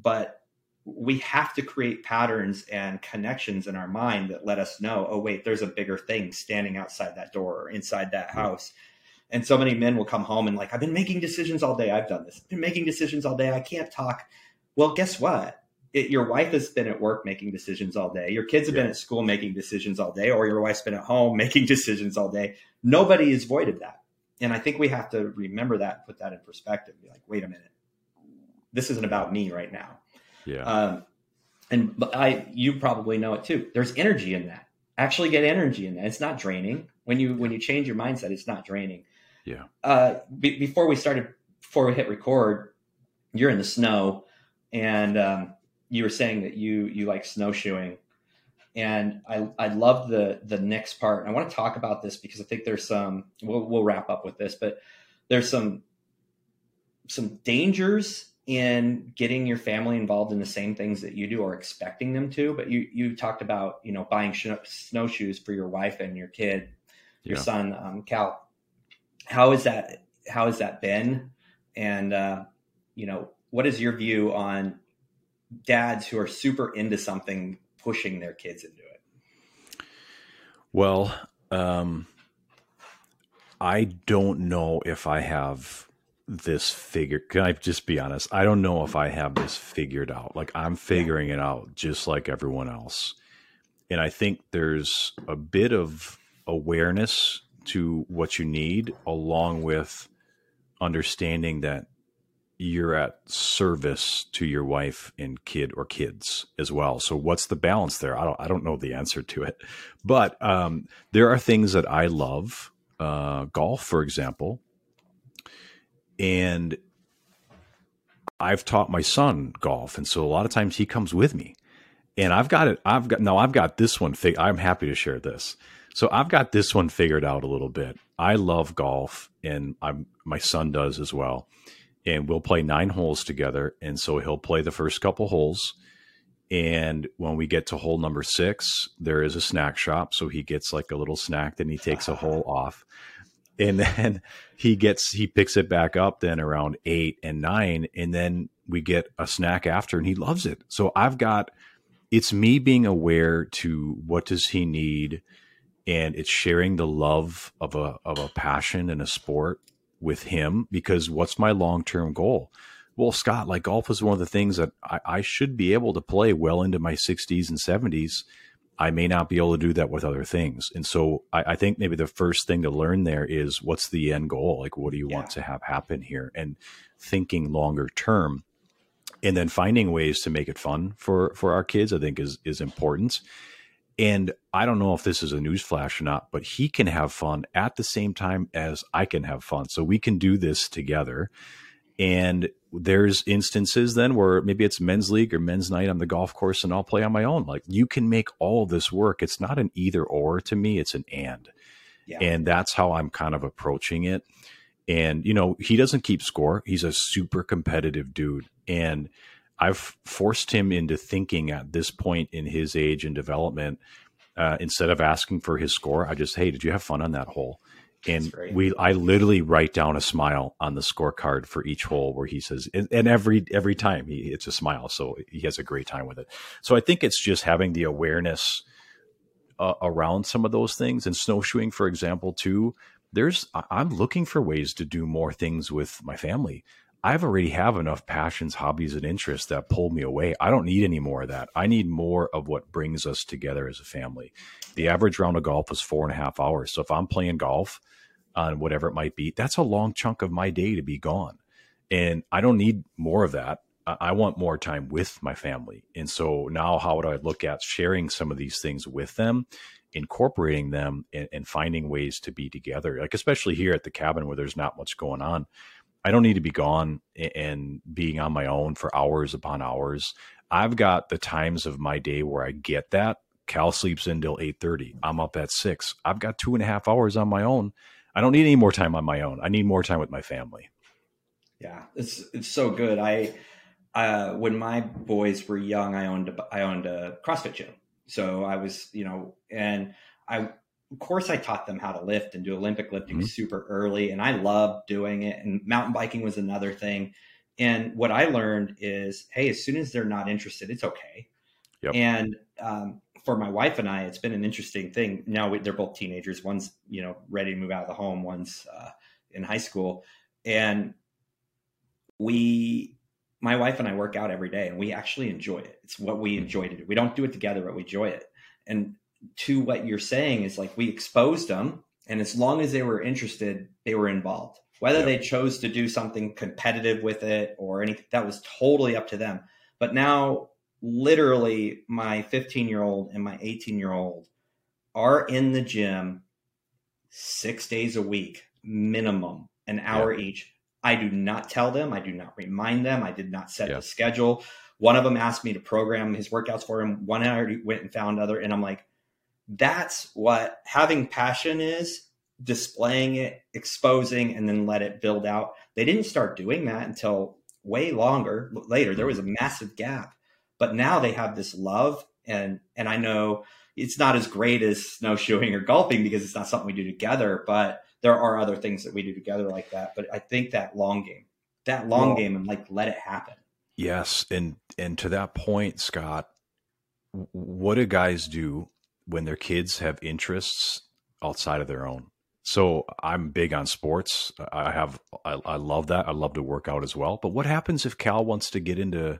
but we have to create patterns and connections in our mind that let us know, oh, wait, there's a bigger thing standing outside that door or inside that house. And so many men will come home and like, I've been making decisions all day. I've done this. I've been making decisions all day. I can't talk. Well, guess what? It, your wife has been at work making decisions all day. Your kids have yeah. been at school making decisions all day, or your wife's been at home making decisions all day. Nobody is void of that and I think we have to remember that, put that in perspective. Be like, wait a minute, this isn't about me right now. Yeah. Um, and I, you probably know it too. There's energy in that. Actually, get energy in that. It's not draining. When you when you change your mindset, it's not draining. Yeah. Uh, be, before we started, before we hit record, you're in the snow, and um, you were saying that you you like snowshoeing and I I love the the next part. And I want to talk about this because I think there's some. We'll, we'll wrap up with this, but there's some some dangers in getting your family involved in the same things that you do or expecting them to. But you you talked about you know buying sh- snowshoes for your wife and your kid, your yeah. son um, Cal. How is that? How has that been? And uh, you know, what is your view on dads who are super into something pushing their kids into it? Well, um, I don't know if I have this figure. Can I just be honest? I don't know if I have this figured out. Like I'm figuring it out just like everyone else. And I think there's a bit of awareness to what you need along with understanding that you're at service to your wife and kid or kids as well. So what's the balance there? I don't I don't know the answer to it, but um, there are things that I love, uh, golf, for example, and I've taught my son golf, and so a lot of times he comes with me, and I've got it. I've got no. I've got this one. Fig- I'm happy to share this. So I've got this one figured out a little bit. I love golf, and I'm my son does as well and we'll play nine holes together. And so he'll play the first couple holes. And when we get to hole number six, there is a snack shop. So he gets like a little snack, then he takes a hole off. And then he gets, he picks it back up then around eight and nine. And then we get a snack after and he loves it. So I've got, it's me being aware to what does he need and it's sharing the love of a of a passion and a sport with him because what's my long term goal? Well, Scott, like golf is one of the things that I, I, should be able to play well into my 60s and 70s. I may not be able to do that with other things. And so I, I think maybe the first thing to learn there is what's the end goal? Like, what do you yeah. want to have happen here? And thinking longer term and then finding ways to make it fun for, for our kids, I think is, is important. And I don't know if this is a news flash or not, but he can have fun at the same time as I can have fun. So we can do this together. And there's instances then where maybe it's men's league or men's night on the golf course and I'll play on my own. Like you can make all this work. It's not an either or to me, it's an and. Yeah. And that's how I'm kind of approaching it. And, you know, he doesn't keep score. He's a super competitive dude. And I've forced him into thinking at this point in his age and development, uh, instead of asking for his score, I just, hey, did you have fun on that hole? and we i literally write down a smile on the scorecard for each hole where he says and, and, every every time he it's a smile so he has a great time with it. So i think it's just having the awareness uh, around some of those things. And snowshoeing for example too there's i'm looking for ways to do more things with my family i've already have enough passions hobbies and interests that pull me away i don't need any more of that i need more of what brings us together as a family the average round of golf is four and a half hours so if i'm playing golf on whatever it might be, that's a long chunk of my day to be gone. And I don't need more of that. I want more time with my family. And so now, how would I look at sharing some of these things with them, incorporating them, and, and, finding ways to be together? Like, especially here at the cabin where there's not much going on. I don't need to be gone and being on my own for hours upon hours. I've got the times of my day where I get that. Cal sleeps until 8:30. I'm up at six. I've got two and a half hours on my own I don't need any more time on my own. I need more time with my family. Yeah, it's it's so good. I uh, when my boys were young, I owned a, I owned a CrossFit gym. So I was, you know, and I of course I taught them how to lift and do Olympic lifting mm-hmm. super early, and I loved doing it. And mountain biking was another thing. And what I learned is, hey, as soon as they're not interested, it's okay. Yep. And um, for my wife and I, it's been an interesting thing. Now we, they're both teenagers. One's you know ready to move out of the home. One's uh, in high school, and we, my wife and I, work out every day, and we actually enjoy it. It's what we enjoy to do. We don't do it together, but we enjoy it. And to what you're saying is like we exposed them, and as long as they were interested, they were involved. Whether yep. they chose to do something competitive with it or anything, that was totally up to them. But now literally my 15 year old and my 18 year old are in the gym six days a week, minimum, an hour yeah. each. I do not tell them, I do not remind them, I did not set yeah. the schedule. One of them asked me to program his workouts for him. One I already went and found other, and I'm like, that's what having passion is displaying it, exposing, and then let it build out. They didn't start doing that until way longer later. There was a mm-hmm. massive gap. But now they have this love, and and I know it's not as great as snowshoeing or golfing because it's not something we do together. But there are other things that we do together like that. But I think that long game, that long well, game, and like let it happen. Yes, and and to that point, Scott, what do guys do when their kids have interests outside of their own? So I'm big on sports. I have I, I, love that. I love to work out as well. But what happens if Cal wants to get into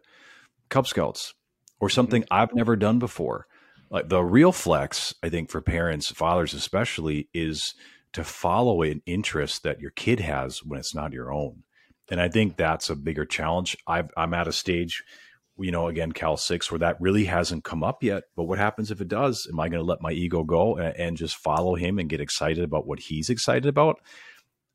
Cub Scouts or something mm-hmm. I've never done before. Like the real flex, I think, for parents, fathers especially, is to follow an interest that your kid has when it's not your own. And I think that's a bigger challenge. i am at a stage, you know, again, Cal 6, where that really hasn't come up yet. But what happens if it does? Am I going to let my ego go and, and just follow him and get excited about what he's excited about?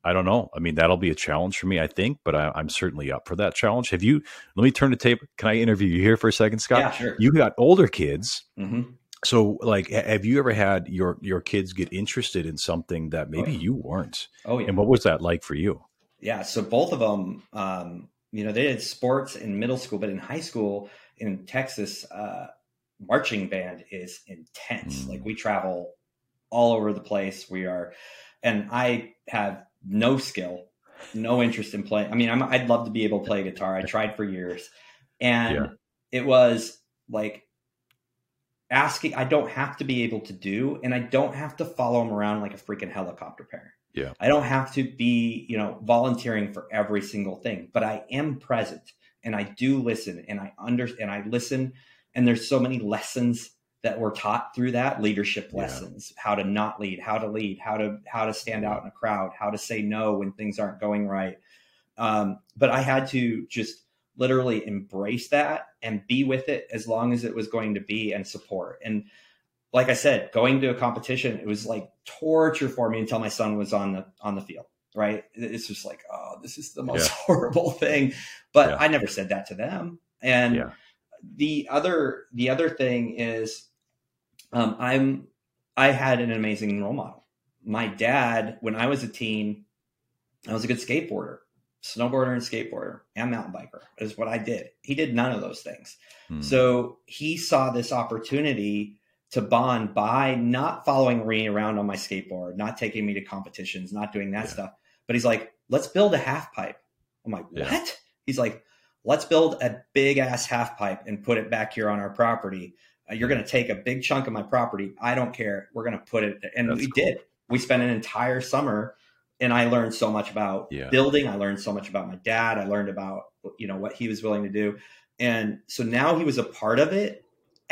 I don't know. I mean, that'll be a challenge for me, I think, but I, am certainly up for that challenge. Have you? Let me turn the tape. Can I interview you here for a second, Scott? Yeah, sure. You got older kids, mm-hmm. so like, have you ever had your your kids get interested in something that maybe oh, you weren't? Oh, yeah. And what was that like for you? Yeah, so both of them, um, you know, they did sports in middle school, but in high school in Texas, uh, marching band is intense. Mm. Like we travel all over the place. We are, and I have no skill, no interest in playing. I mean, i would love to be able to play guitar. I tried for years, and yeah. it was like asking. I don't have to be able to do, and I don't have to follow them around like a freaking helicopter parent. Yeah, I don't have to be, you know, volunteering for every single thing, but I am present and I do listen and I under and I listen, and there's so many lessons that were taught through that leadership lessons yeah. how to not lead how to lead how to how to stand out in a crowd how to say no when things aren't going right. Um, but i had to just literally embrace that and be with it as long as it was going to be and support. And like I said, going to a competition, it was like torture for me until my son was on the on the field. Right? It's just like, oh, this is the most yeah. horrible thing. But yeah. I never said that to them. And yeah. the other the other thing is, um, I'm I had an amazing role model. My dad, when I was a teen, I was a good skateboarder, snowboarder and skateboarder, and mountain biker is what I did. He did none of those things. Hmm. So he saw this opportunity to bond by not following me around on my skateboard, not taking me to competitions, not doing that yeah. stuff. But he's like, let's build a half pipe. I'm like, yeah. what? He's like, let's build a big ass half pipe and put it back here on our property. Uh, you're going to take a big chunk of my property. I don't care. We're going to put it. And That's we cool. did. We spent an entire summer and I learned so much about yeah. building. I learned so much about my dad. I learned about, you know, what he was willing to do. And so now he was a part of it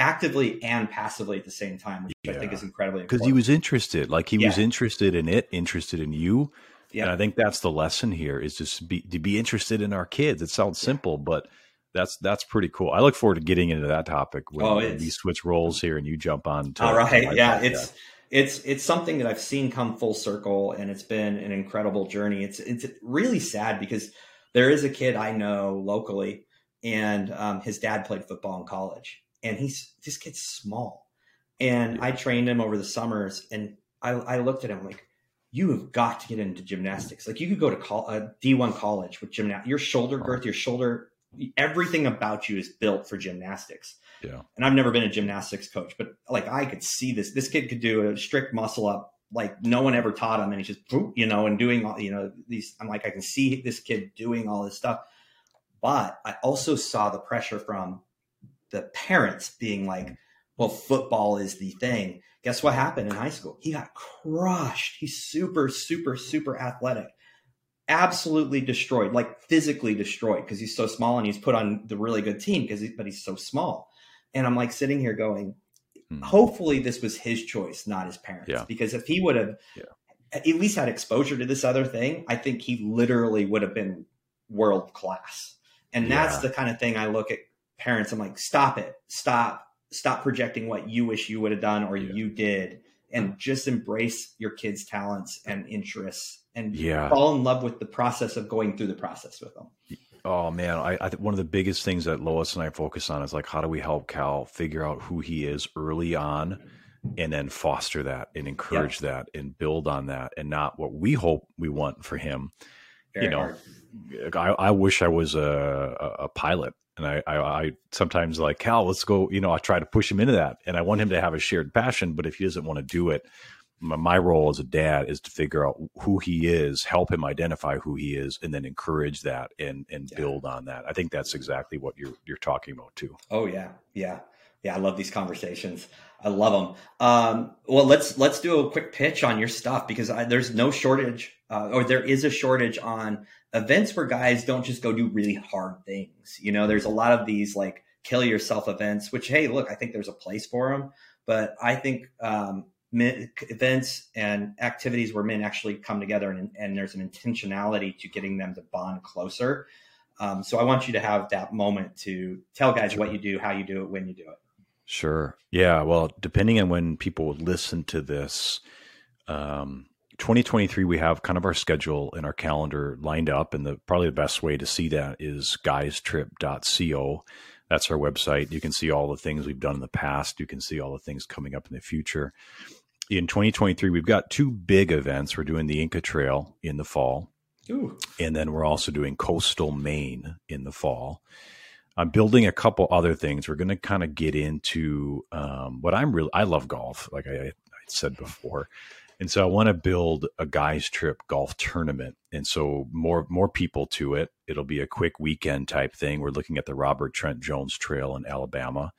actively and passively at the same time, which yeah. I think is incredibly Because he was interested. Like he yeah. was interested in it, interested in you. Yeah. And I think that's the lesson here is just be to be interested in our kids. It sounds simple, but that's that's pretty cool. I look forward to getting into that topic when, oh, when we switch roles here and you jump on. To, all right, yeah, it's it's it's something that I've seen come full circle, and it's been an incredible journey. It's it's really sad because there is a kid I know locally, and um, his dad played football in college, and he's this kid's small, and I trained him over the summers, and I, I looked at him like, you have got to get into gymnastics. Like you could go to call, a uh, D1 college with gymnastics. Your shoulder girth, your shoulder everything about you is built for gymnastics. Yeah. And I've never been a gymnastics coach, but like I could see this. This kid could do a strict muscle up like no one ever taught him, and he's just you know and doing all you know these. I'm like I can see this kid doing all this stuff, but I also saw the pressure from the parents being like, "Well, football is the thing." Guess what happened in high school? He got crushed. He's super, super, super athletic absolutely destroyed, like physically destroyed because he's so small and he's put on the really good team because he, but he's so small. And I'm like sitting here going, hmm. hopefully this was his choice, not his parents. Yeah. Because if he would have yeah. at least had exposure to this other thing, I think he literally would have been world class. And yeah. that's the kind of thing I look at parents. I'm like, stop it, stop, stop projecting what you wish you would have done or you did, and mm. just embrace your kids' talents and interests and yeah. fall in love with the process of going through the process with them. Oh man, I, I one of the biggest things that Lois and I focus on is like how do we help Cal figure out who he is early on, and then foster that and encourage that and build on that, and not what we hope we want for him. Very you know, I, I, wish I was a, a, pilot, and I, I, I sometimes like Cal, let's go. You know, I try to push him into that, and I want him to have a shared passion. But if he doesn't want to do it, my role as a dad is to figure out who he is, help him identify who he is, and then encourage that and and yeah. build on that. I think that's exactly what you're you're talking about too. Oh yeah, yeah, yeah. I love these conversations. I love them. Um, well, let's let's do a quick pitch on your stuff because I, there's no shortage, uh, or there is a shortage on events where guys don't just go do really hard things. You know, there's a lot of these like kill yourself events, which hey, look, I think there's a place for them, but I think um, events and activities where men actually come together and, and, there's an intentionality to getting them to bond closer. Um, so I want you to have that moment to tell guys what you do, how you do it, when you do it. Sure. Yeah. Well, depending on when people listen to this, um, 2023, we have kind of our schedule and our calendar lined up. And the probably the best way to see that is guystrip.co. That's our website. You can see all the things we've done in the past. You can see all the things coming up in the future in 2023, we've got two big events. We're doing the Inca Trail in the fall, Ooh. and then we're also doing Coastal Maine in the fall. I'm building a couple other things. We're going to kind of get into um, what I'm really. I love golf, like I, I said before, and so I want to build a guys trip golf tournament, and so more more people to it. It'll be a quick weekend type thing. We're looking at the Robert Trent Jones Trail in Alabama.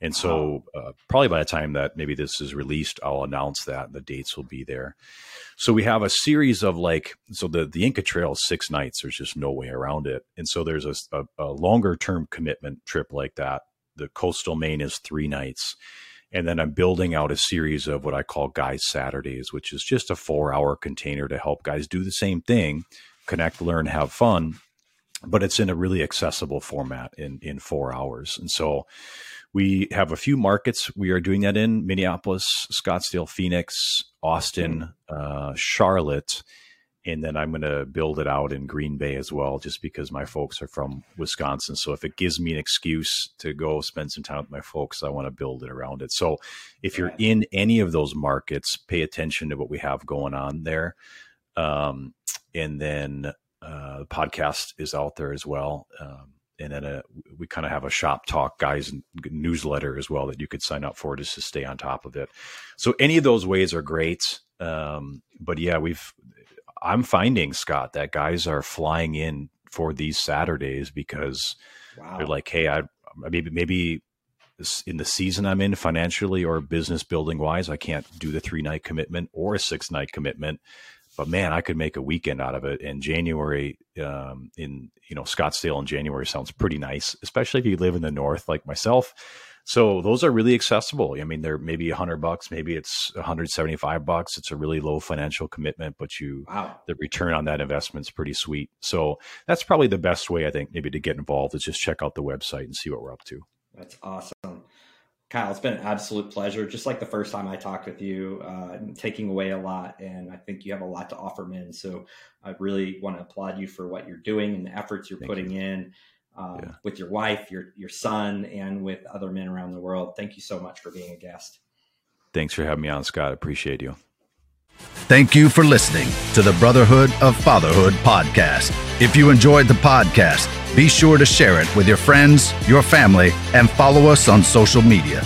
And so, uh, probably by the time that maybe this is released, I'll announce that and the dates will be there. So we have a series of like, so the the Inca Trail is six nights. There's just no way around it. And so there's a, a, a longer term commitment trip like that. The coastal Maine is three nights. And then I'm building out a series of what I call Guys Saturdays, which is just a four hour container to help guys do the same thing, connect, learn, have fun, but it's in a really accessible format in in four hours. And so we have a few markets we are doing that in Minneapolis, Scottsdale, Phoenix, Austin, uh, Charlotte. And then I'm going to build it out in Green Bay as well, just because my folks are from Wisconsin. So if it gives me an excuse to go spend some time with my folks, I want to build it around it. So if you're in any of those markets, pay attention to what we have going on there. Um, and then uh, the podcast is out there as well. Um, and then a, uh, we kind of have a shop talk guys newsletter as well that you could sign up for just to stay on top of it. So any of those ways are great. Um, but yeah, we've I'm finding Scott that guys are flying in for these Saturdays because wow. they're like, hey, I maybe maybe in the season I'm in financially or business building wise, I can't do the three night commitment or a six night commitment but man, I could make a weekend out of it. And January um, in you know Scottsdale in January sounds pretty nice, especially if you live in the north like myself. So those are really accessible. I mean, they're maybe a hundred bucks, maybe it's 175 bucks. It's a really low financial commitment, but you wow. the return on that investment is pretty sweet. So that's probably the best way I think maybe to get involved is just check out the website and see what we're up to. That's awesome. Kyle, it's been an absolute pleasure. Just like the first time I talked with you, uh, taking away a lot, and I think you have a lot to offer men. So I really want to applaud you for what you're doing and the efforts you're Thank putting you. in um, yeah. with your wife, your your son, and with other men around the world. Thank you so much for being a guest. Thanks for having me on, Scott. Appreciate you. Thank you for listening to the Brotherhood of Fatherhood podcast. If you enjoyed the podcast be sure to share it with your friends, your family, and follow us on social media.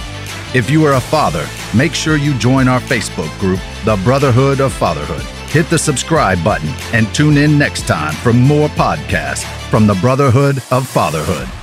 If you are a father, make sure you join our Facebook group, The Brotherhood of Fatherhood. Hit the subscribe button and tune in next time for more podcasts from the Brotherhood of Fatherhood.